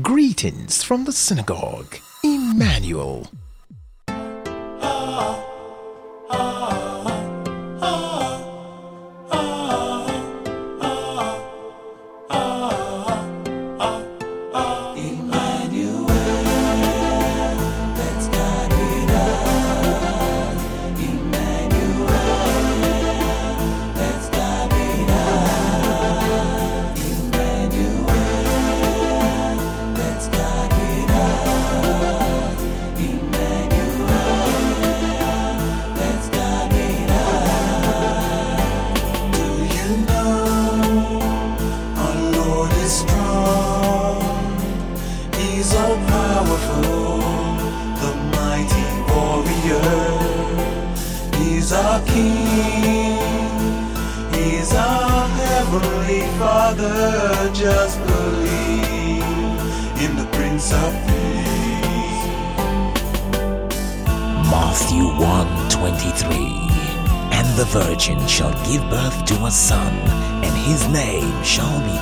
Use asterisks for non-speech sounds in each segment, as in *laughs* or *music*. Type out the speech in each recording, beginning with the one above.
Greetings from the synagogue, Emmanuel. Name shall be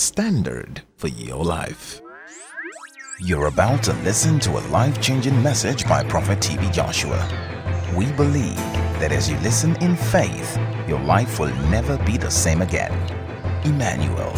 standard for your life. You're about to listen to a life changing message by Prophet TB Joshua. We believe that as you listen in faith, your life will never be the same again. Emmanuel.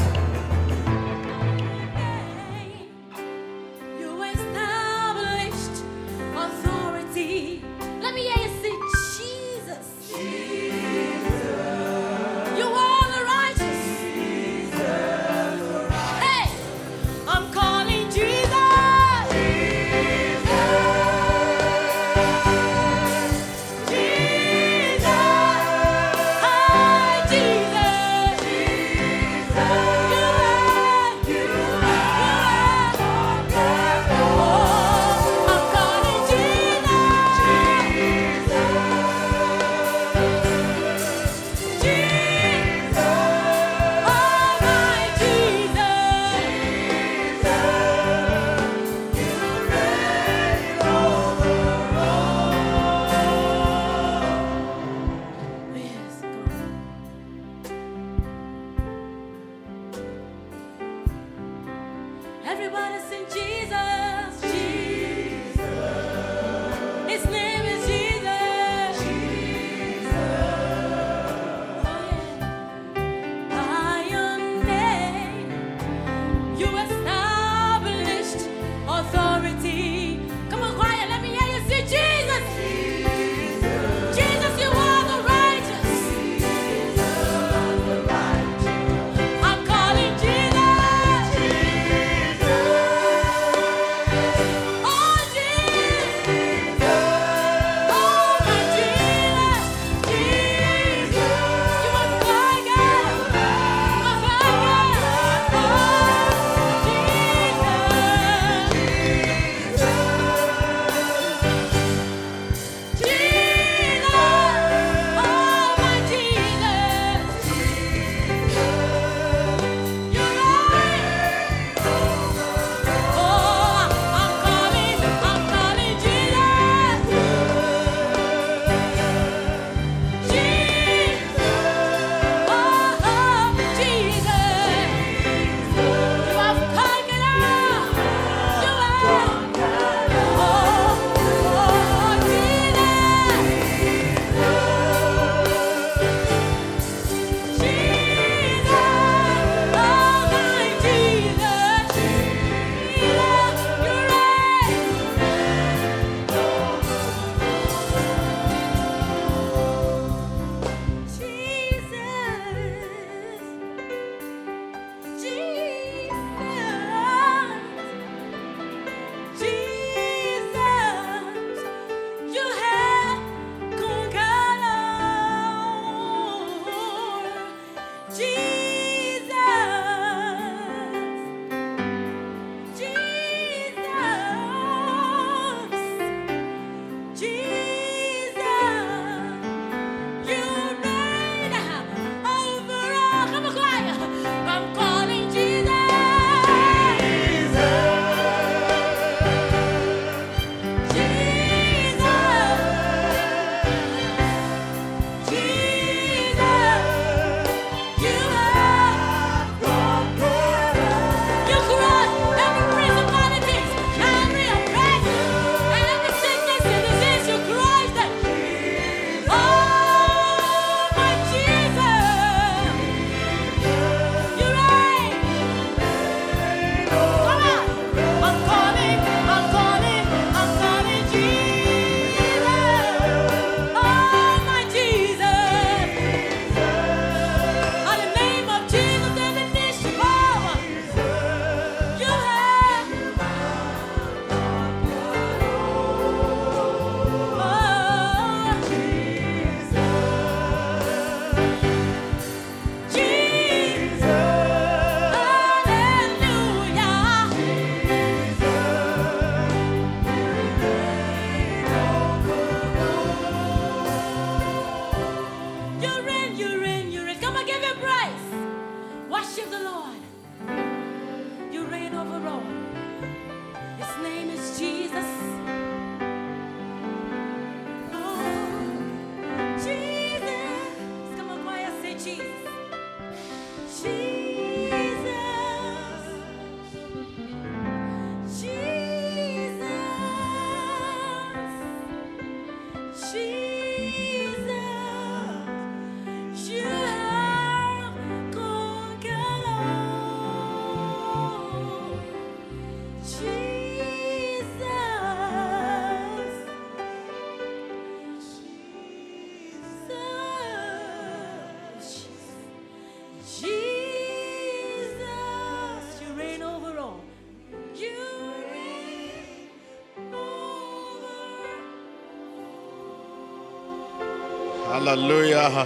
Hallelujah.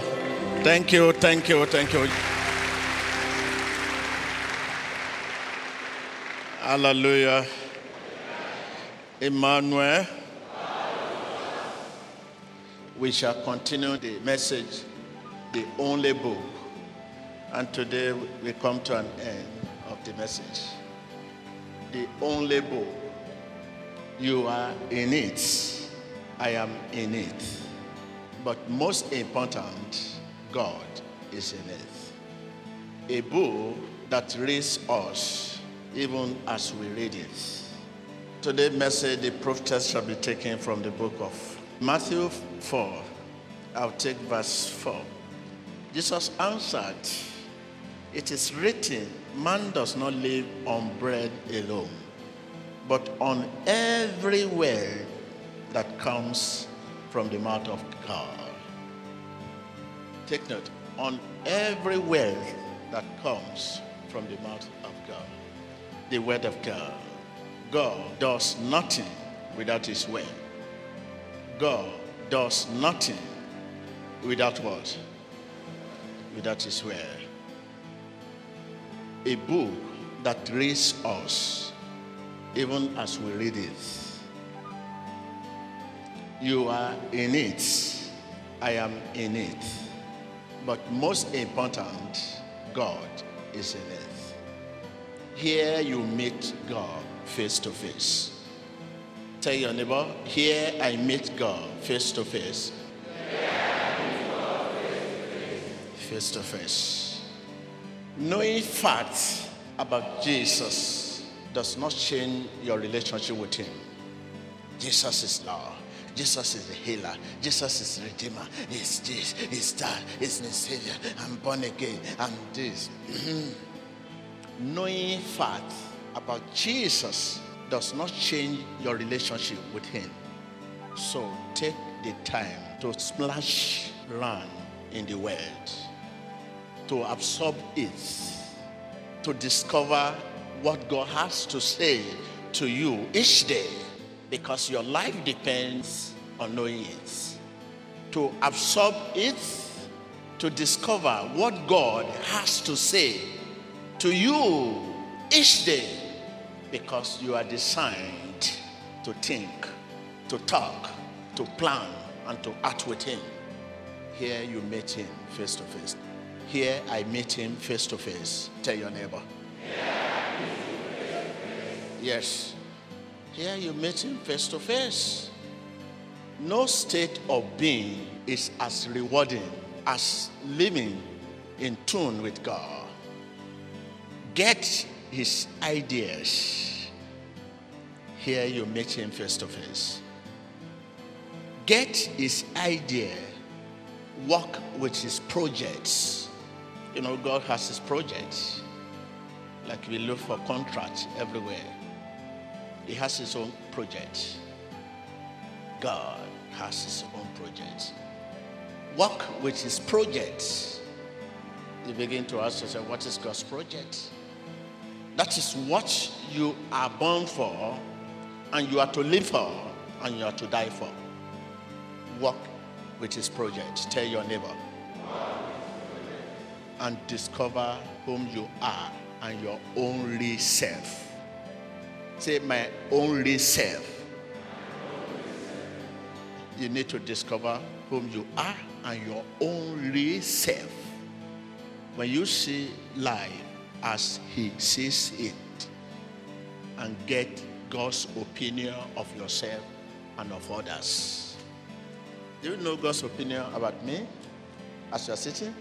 Thank you, thank you, thank you. Hallelujah. Emmanuel. We shall continue the message, the only book. And today we come to an end of the message. The only book. You are in it. I am in it. But most important, God is in it. A book that reads us even as we read it. Today's message, the prophet shall be taken from the book of Matthew 4. I'll take verse 4. Jesus answered, It is written, man does not live on bread alone, but on every word that comes from the mouth of God. Take note, on every word that comes from the mouth of God. The word of God. God does nothing without his word. God does nothing without what? Without his word. A book that reads us even as we read it. You are in it. I am in it. But most important, God is in it. Here you meet God face to face. Tell your neighbor, here I meet God face to face. Face to face. Knowing facts about Jesus does not change your relationship with Him. Jesus is Lord. Jesus is the healer. Jesus is redeemer. He's this, he's that, he's the savior. I'm born again. I'm this. *clears throat* Knowing fact about Jesus does not change your relationship with him. So take the time to splash around in the word, to absorb it, to discover what God has to say to you each day because your life depends on knowing it. To absorb it, to discover what God has to say to you each day because you are designed to think, to talk, to plan, and to act with Him. Here you meet Him face to face. Here I meet Him face to face. Tell your neighbor. Yes. Here you meet him face to face. No state of being is as rewarding as living in tune with God. Get his ideas. Here you meet him face to face. Get his idea. Work with his projects. You know, God has his projects. Like we look for contracts everywhere. He has his own project. God has his own project. Work with his project. You begin to ask yourself, what is God's project? That is what you are born for, and you are to live for, and you are to die for. Work with his project. Tell your neighbor. And discover whom you are and your only self. Say, my only self. You need to discover whom you are and your only self. When you see life as He sees it and get God's opinion of yourself and of others. Do you know God's opinion about me as you're sitting?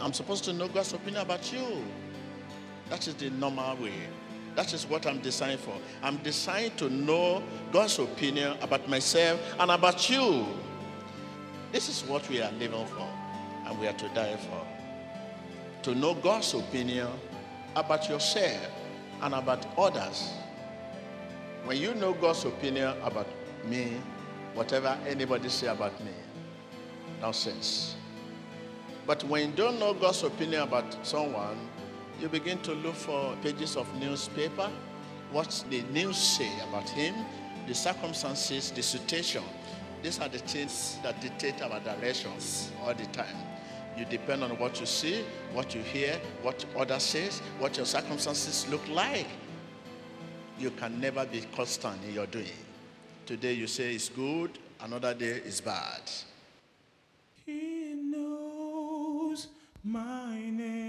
I'm supposed to know God's opinion about you. That is the normal way. That is what I'm designed for. I'm designed to know God's opinion about myself and about you. This is what we are living for and we are to die for. To know God's opinion about yourself and about others. When you know God's opinion about me, whatever anybody say about me, nonsense. But when you don't know God's opinion about someone, you begin to look for pages of newspaper, what the news say about him, the circumstances, the situation. These are the things that dictate our directions all the time. You depend on what you see, what you hear, what others says, what your circumstances look like. You can never be constant in your doing. Today you say it's good, another day is bad. He knows my name.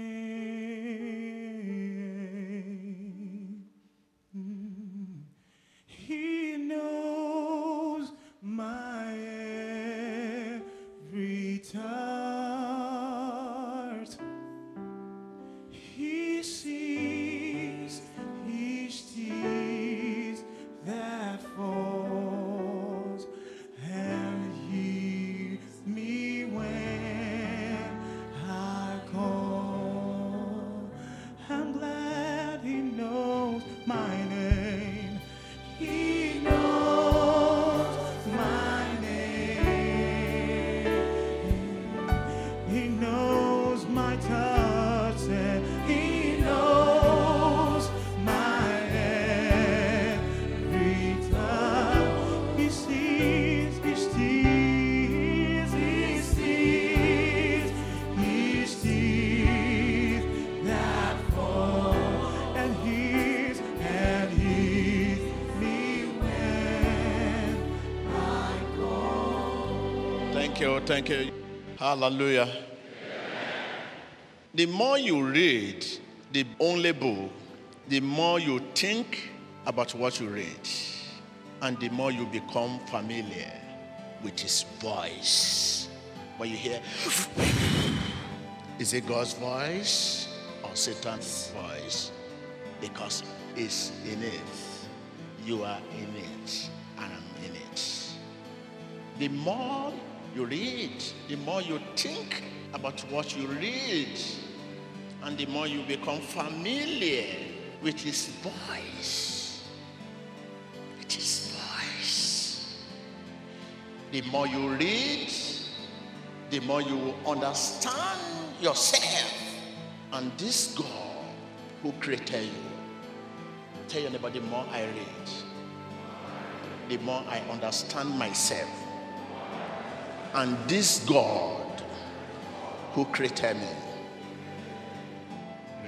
Thank you, oh, thank you. Hallelujah. The more you read the only book, the more you think about what you read, and the more you become familiar with his voice. When you hear, is it God's voice or Satan's voice? Because it's in it. You are in it, and I'm in it. The more you read, the more you think about what you read, and the more you become familiar with his voice. With his voice. The more you read, the more you will understand yourself and this God who created you. Tell neighbor, the more I read, the more I understand myself. And this God who created me,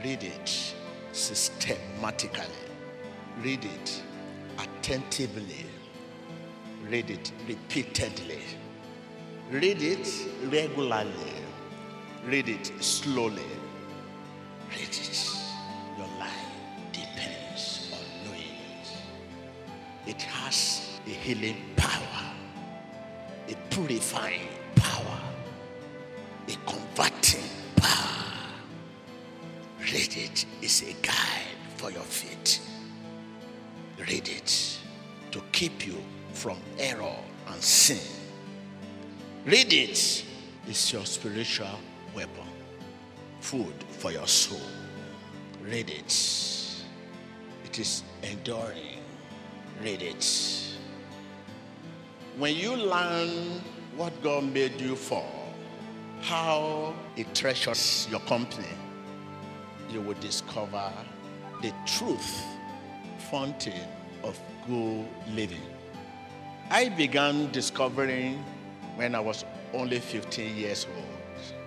read it systematically, read it attentively, read it repeatedly, read it regularly, read it slowly, read it. Your life depends on knowing it. It has a healing power, a purifying power, a converting power. Read it is a guide for your feet. Read it to keep you from error and sin. Read it is your spiritual weapon, food for your soul. Read it. It is enduring. Read it. When you learn what God made you for, how it treasures your company, you will discover the truth fountain of good living. I began discovering when I was only 15 years old.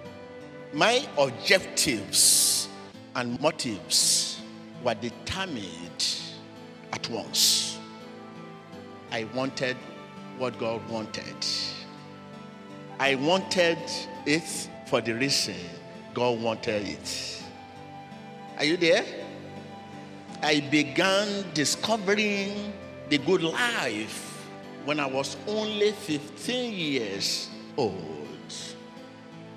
My objectives and motives were determined at once. I wanted what God wanted. I wanted it for the reason God wanted it. Are you there? I began discovering the good life when I was only 15 years old.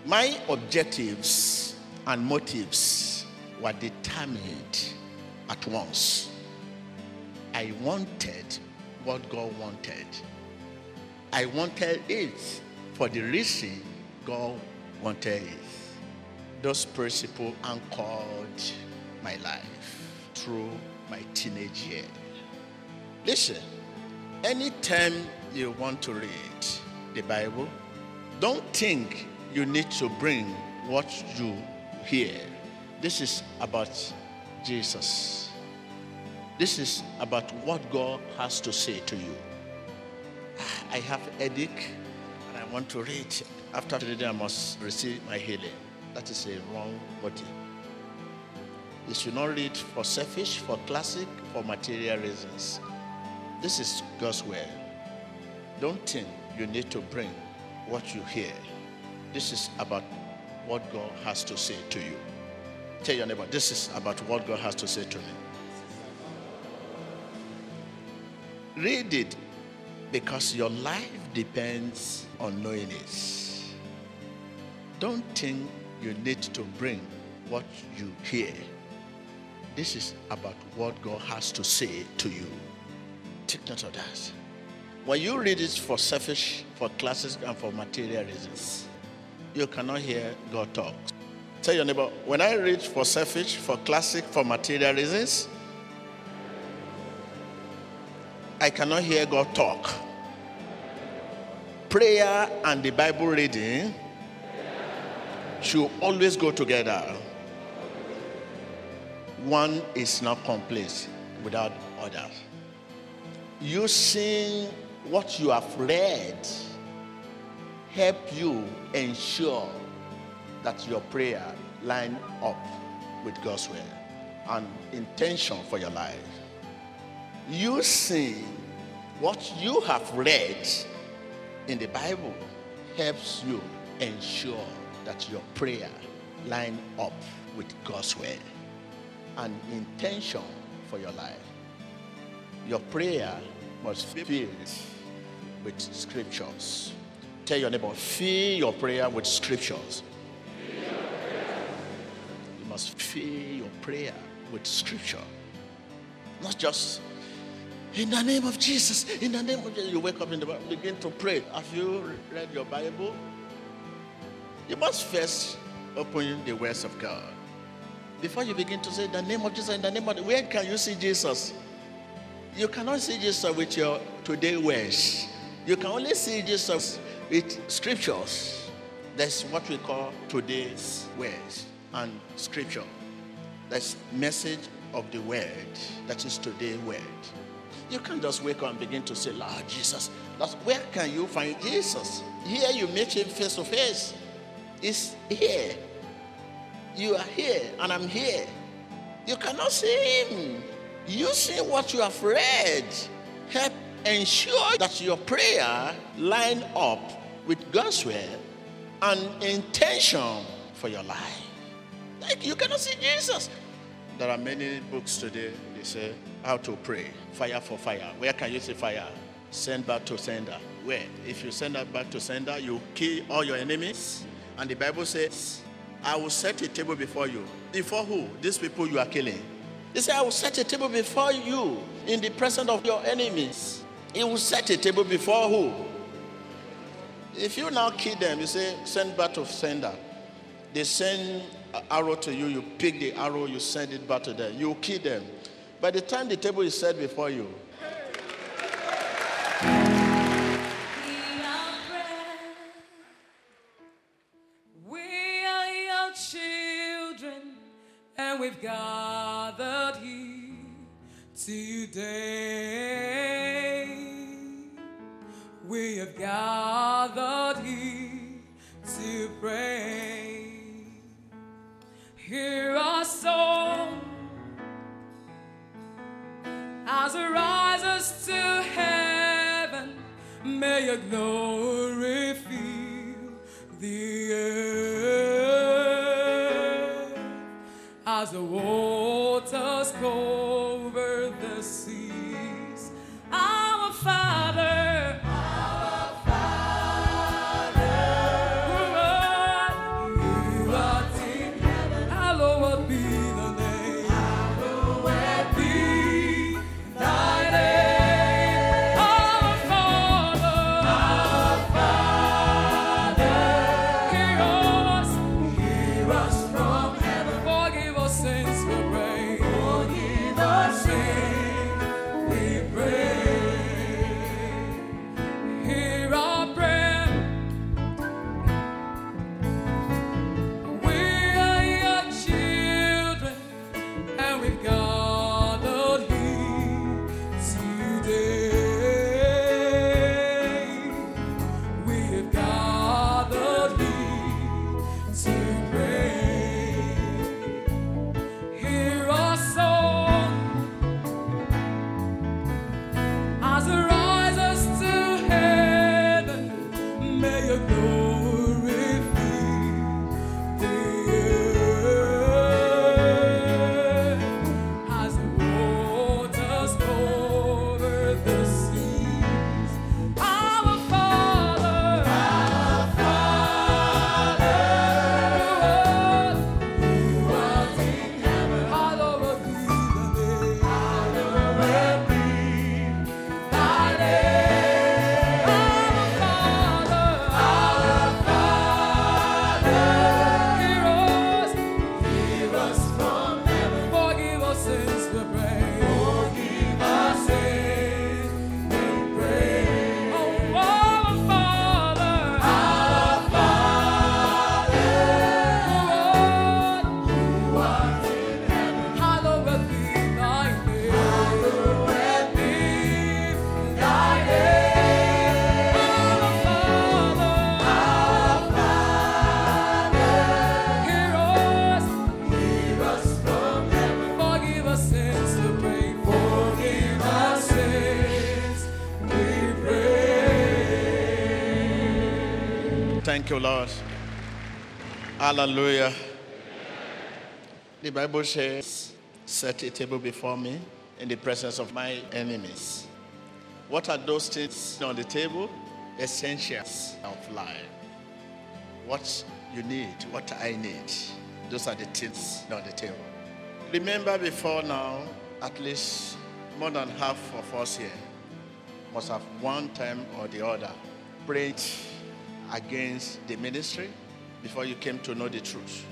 My objectives and motives were determined at once. I wanted what God wanted. I wanted it for the reason God wanted it. Those principles anchored my life through my teenage years. Listen, anytime you want to read the Bible, don't think you need to bring what you hear. This is about Jesus. This is about what God has to say to you. I have headache and I want to read. After reading, I must receive my healing. That is a wrong motive. You should not read for selfish, for classic, for material reasons. This is God's word. Don't think you need to bring what you hear. This is about what God has to say to you. Tell your neighbor, this is about what God has to say to me. Read it because your life depends on knowing it. Don't think you need to bring what you hear. This is about what God has to say to you. Take note of that. When you read it for selfish, for classes, and for material reasons, you cannot hear God talk. Tell your neighbor, when I read for selfish, for classic, for material reasons, I cannot hear God talk. Prayer and the Bible reading should always go together. One is not complete without others. Using what you have read help you ensure that your prayer line up with God's will and intention for your life. Using what you have read in the Bible helps you ensure that your prayer line up with God's word and intention for your life. Your prayer must be filled with scriptures. Tell your neighbor, fill your prayer with scriptures. You must fill your prayer with scripture. Not just in the name of Jesus, in the name of Jesus. You wake up in the begin to pray. Have you read your Bible? You must first open the words of God. Before you begin to say the name of Jesus, in the name of where can you see Jesus? You cannot see Jesus with your today words. You can only see Jesus with scriptures. That's what we call today's words and scripture. That's message of the word. That is today's word. You can't just wake up and begin to say, Lord Jesus. That's where can you find Jesus? Here you meet him face to face. It's here. You are here and I'm here. You cannot see him. You see what you have read help ensure that your prayer line up with God's word and intention for your life. Like you cannot see Jesus. There are many books today. They say how to pray. Fire for fire. Where can you see fire? Send back to sender. Where? If you send that back to sender, you kill all your enemies. And the Bible says, I will set a table before you. Before who? These people you are killing. He said, I will set a table before you in the presence of your enemies. He will set a table before who? If you now kill them, you say, send back to sender. They send arrow to you, you pick the arrow, you send it back to them. You kill them. By the time the table is set before you, and we've gathered here today. May your Thank you, Lord. Hallelujah. The Bible says, Set a table before me in the presence of my enemies. What are those things on the table? Essentials of life. What you need, what I need. Those are the things on the table. Remember before now, at least more than half of us here must have one time or the other prayed against the ministry before you came to know the truth.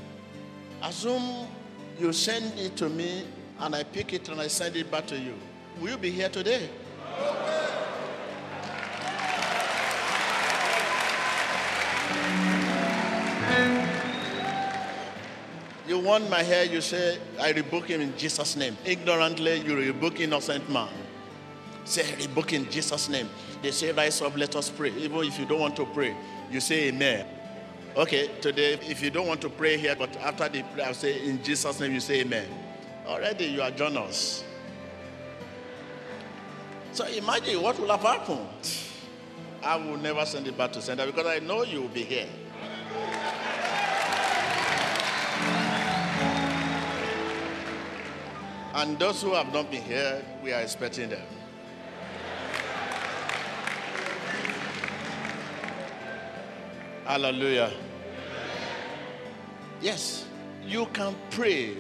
Assume you send it to me and I pick it and I send it back to you. Will you be here today? You want my hair, you say, I rebuke him in Jesus' name. Ignorantly, you rebuke innocent man. Say, rebuke in Jesus' name. They say, rise up, let us pray. Even if you don't want to pray, you say amen. Okay, today, if you don't want to pray here, but after the prayer, I'll say, in Jesus' name, you say amen. Already, you are joiners. So imagine what will have happened. I will never send it back to sender because I know you will be here. And those who have not been here, we are expecting them. Hallelujah. Yes, you can pray,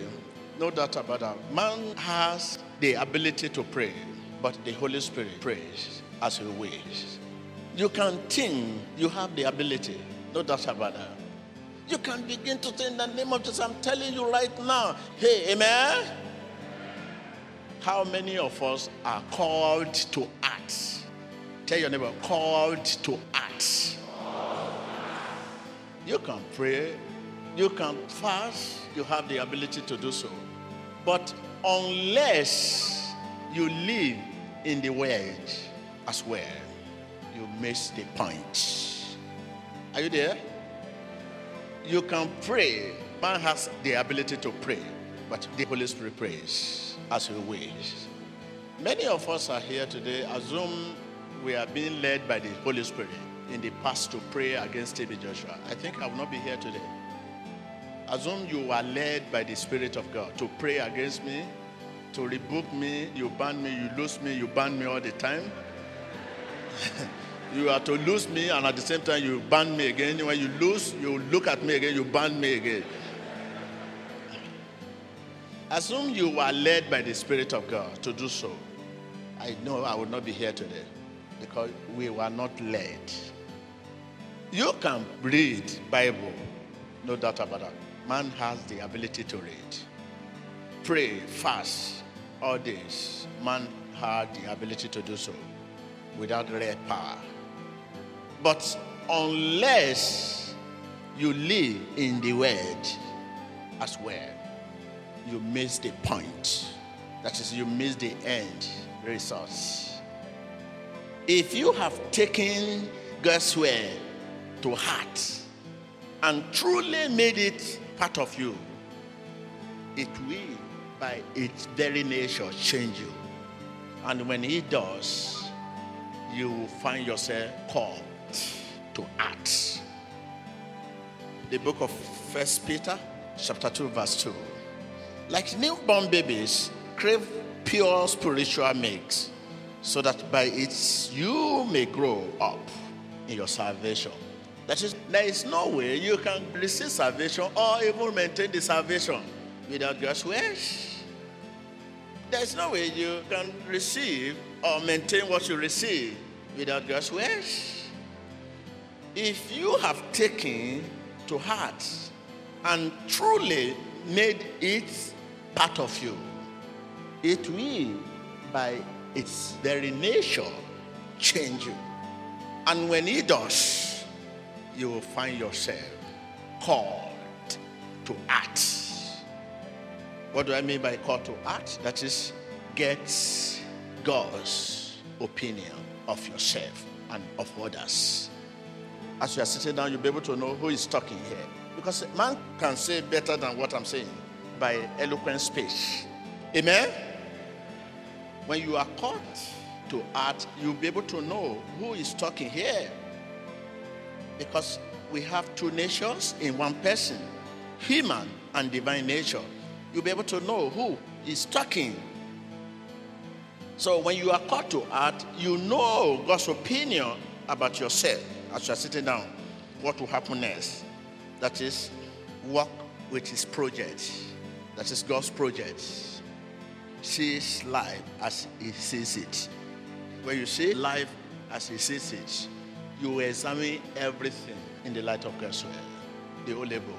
no doubt about that. Man has the ability to pray, but the Holy Spirit prays as he wills. You can think you have the ability, no doubt about that. You can begin to say in the name of Jesus, I'm telling you right now, hey, amen. How many of us are called to act? Tell your neighbor, called to act. You can pray, you can fast, you have the ability to do so. But unless you live in the world as well, you miss the point. Are you there? You can pray. Man has the ability to pray, but the Holy Spirit prays as he wills. Many of us are here today. Assume we are being led by the Holy Spirit in the past to pray against TB Joshua. I think I will not be here today. Assume you are led by the Spirit of God to pray against me, to rebuke me, you ban me, you lose me, you ban me all the time. *laughs* you are to lose me, and at the same time, you ban me again. When you lose, you look at me again, you ban me again. Assume you are led by the Spirit of God to do so. I know I would not be here today because we were not led. You can read Bible, no doubt about that. Man has the ability to read. Pray, fast, all this. Man had the ability to do so without rare power. But unless you live in the word as well, you miss the point. That is, you miss the end results. If you have taken God's word to heart and truly made it part of you, it will, by its very nature, change you. And when it does, you will find yourself called to act. The book of First Peter, chapter 2, verse 2. Like newborn babies, crave pure spiritual milks, so that by it you may grow up in your salvation. That is, there is no way you can receive salvation or even maintain the salvation without God's wish. There is no way you can receive or maintain what you receive without God's wish. If you have taken to heart and truly made it part of you, it will, by its very nature, change you. And when it does, you will find yourself called to act. What do I mean by called to act? That is, get God's opinion of yourself and of others. As you are sitting down, you'll be able to know who is talking here. Because man can say better than what I'm saying by eloquent speech. Amen? When you are called to act, you'll be able to know who is talking here. Because we have two natures in one person human and divine nature. You'll be able to know who is talking. So when you are called to act, you know God's opinion about yourself as you are sitting down. What will happen next? That is, work with His project. That is God's project. Sees life as He sees it. When you see life as He sees it, you examine everything in the light of God's word. The Holy Book.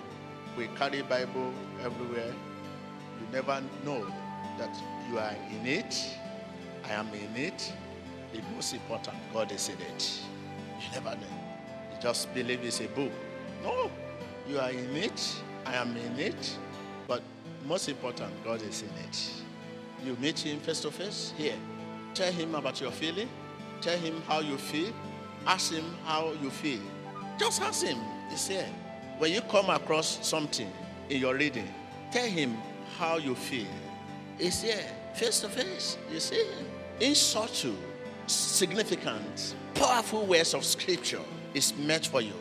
We carry Bible everywhere. You never know that you are in it. I am in it. The most important, God is in it. You never know. You just believe it's a book. No, you are in it. I am in it. But most important, God is in it. You meet Him face to face here. Tell Him about your feeling. Tell Him how you feel. Ask Him how you feel. Just ask Him. He's here. When you come across something in your reading, tell Him how you feel. He's here, face to face. You see Him. In subtle, significant, powerful words of Scripture is meant for you.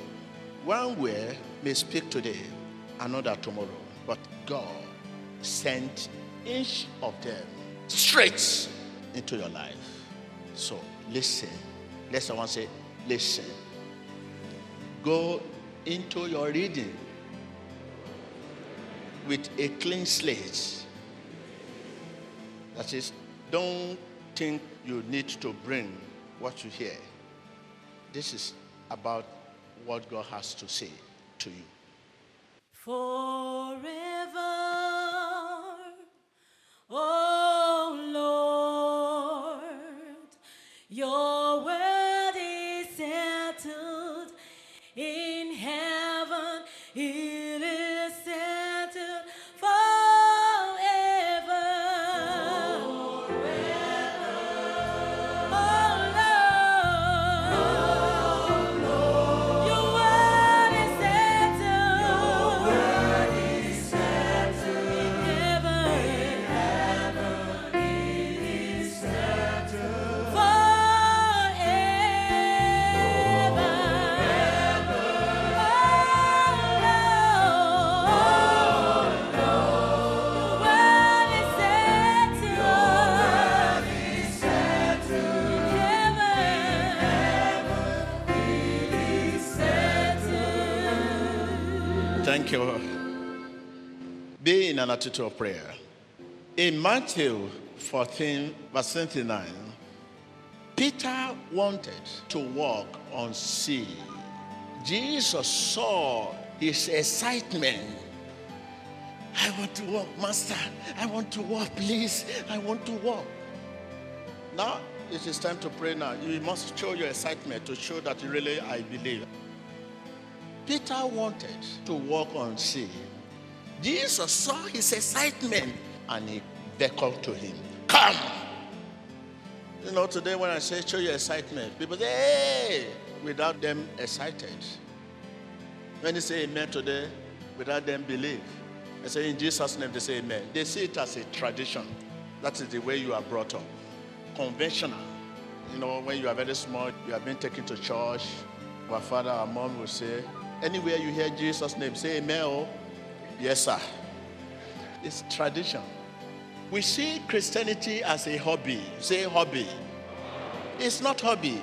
One word may speak today, another tomorrow, but God sent each of them straight into your life. So listen. Let someone say, listen. Go into your reading with a clean slate. That is, don't think you need to bring what you hear. This is about what God has to say to you. Forever, oh heaven. An attitude of prayer. In Matthew 14, verse 29, Peter wanted to walk on sea. Jesus saw his excitement. I want to walk, Master. I want to walk, please. I want to walk. Now it is time to pray now. You must show your excitement to show that really I believe. Peter wanted to walk on sea. Jesus saw his excitement and he beckoned to him. Come. You know, today when I say show your excitement, people say, hey, without them excited. When you say amen today, without them believe. I say in Jesus' name, they say amen. They see it as a tradition. That is the way you are brought up. Conventional. You know, when you are very small, you have been taken to church. Our father, our mom will say, anywhere you hear Jesus' name, say amen. Oh. Yes, sir. It's tradition. We see Christianity as a hobby. Say hobby. It's not hobby.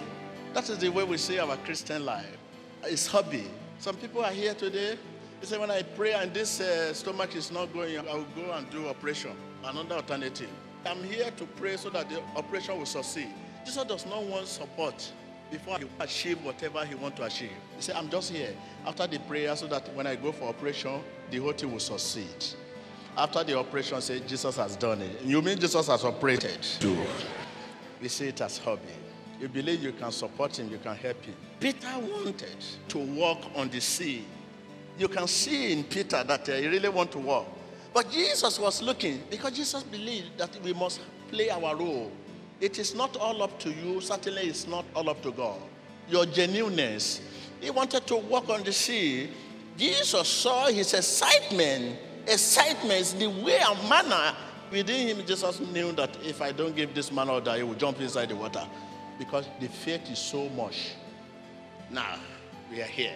That is the way we see our Christian life. It's hobby. Some people are here today. They say, when I pray and this uh, stomach is not going, I will go and do operation. Another alternative. I'm here to pray so that the operation will succeed. Jesus does not want support before he achieve whatever he want to achieve. He said, I'm just here after the prayer so that when I go for operation, the whole thing will succeed. After the operation, say Jesus has done it. You mean Jesus has operated? Do. We see it as hobby. You believe you can support him, you can help him. Peter wanted to walk on the sea. You can see in Peter that uh, he really want to walk. But Jesus was looking because Jesus believed that we must play our role. It is not all up to you. Certainly, it's not all up to God. Your genuineness. He wanted to walk on the sea. Jesus saw his excitement. Excitement is the way and manner within him. Jesus knew that if I don't give this man order, he will jump inside the water because the faith is so much. Now, we are here.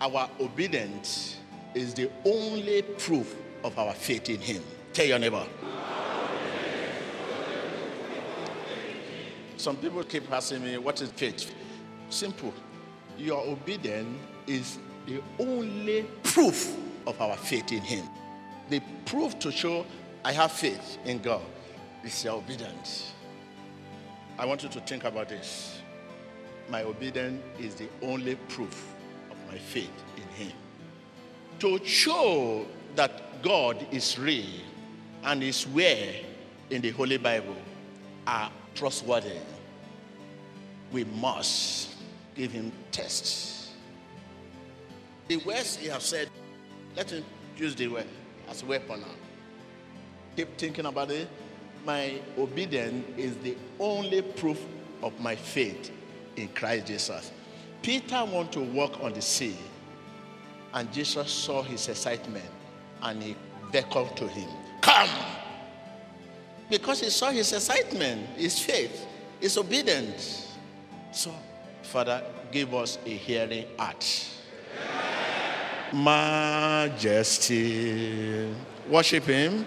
our obedience is the only proof of our faith in Him. Tell your neighbor. Some people keep asking me, What is faith? Simple. Your obedience is the only proof of our faith in Him. The proof to show I have faith in God is your obedience. I want you to think about this. My obedience is the only proof of my faith in Him. To show that God is real and is where in the Holy Bible are trustworthy, we must give Him tests. The words He has said, let Him use the word as a weapon now. Keep thinking about it. My obedience is the only proof of my faith in Christ Jesus. Peter wanted to walk on the sea, and Jesus saw his excitement and he beckoned to him, Come! Because he saw his excitement, his faith, his obedience. So, Father, give us a hearing heart. Majesty. Worship him.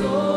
So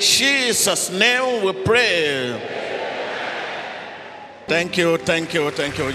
Jesus' name we pray. Thank you, thank you, thank you.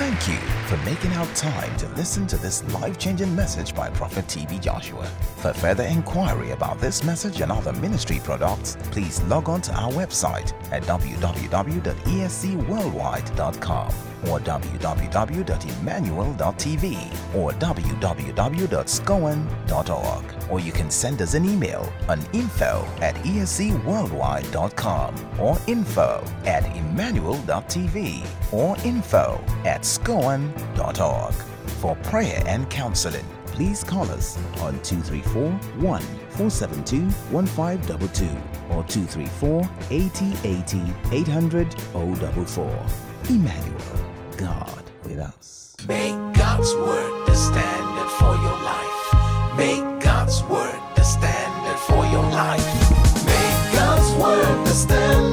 Thank you for making out time to listen to this life changing message by Prophet TB Joshua. For further inquiry about this message and other ministry products, please log on to our website at www.escworldwide.com or www.emmanuel.tv or www.scoan.org. Or you can send us an email on info at escworldwide.com or info at emmanuel.tv or info at scoan.org. For prayer and counseling, please call us on 234 1 472 1522 or 234 8080 800 044. Emmanuel, God with us. Make God's word the standard for your life. Make God's word the standard for your life. Make God's word the standard.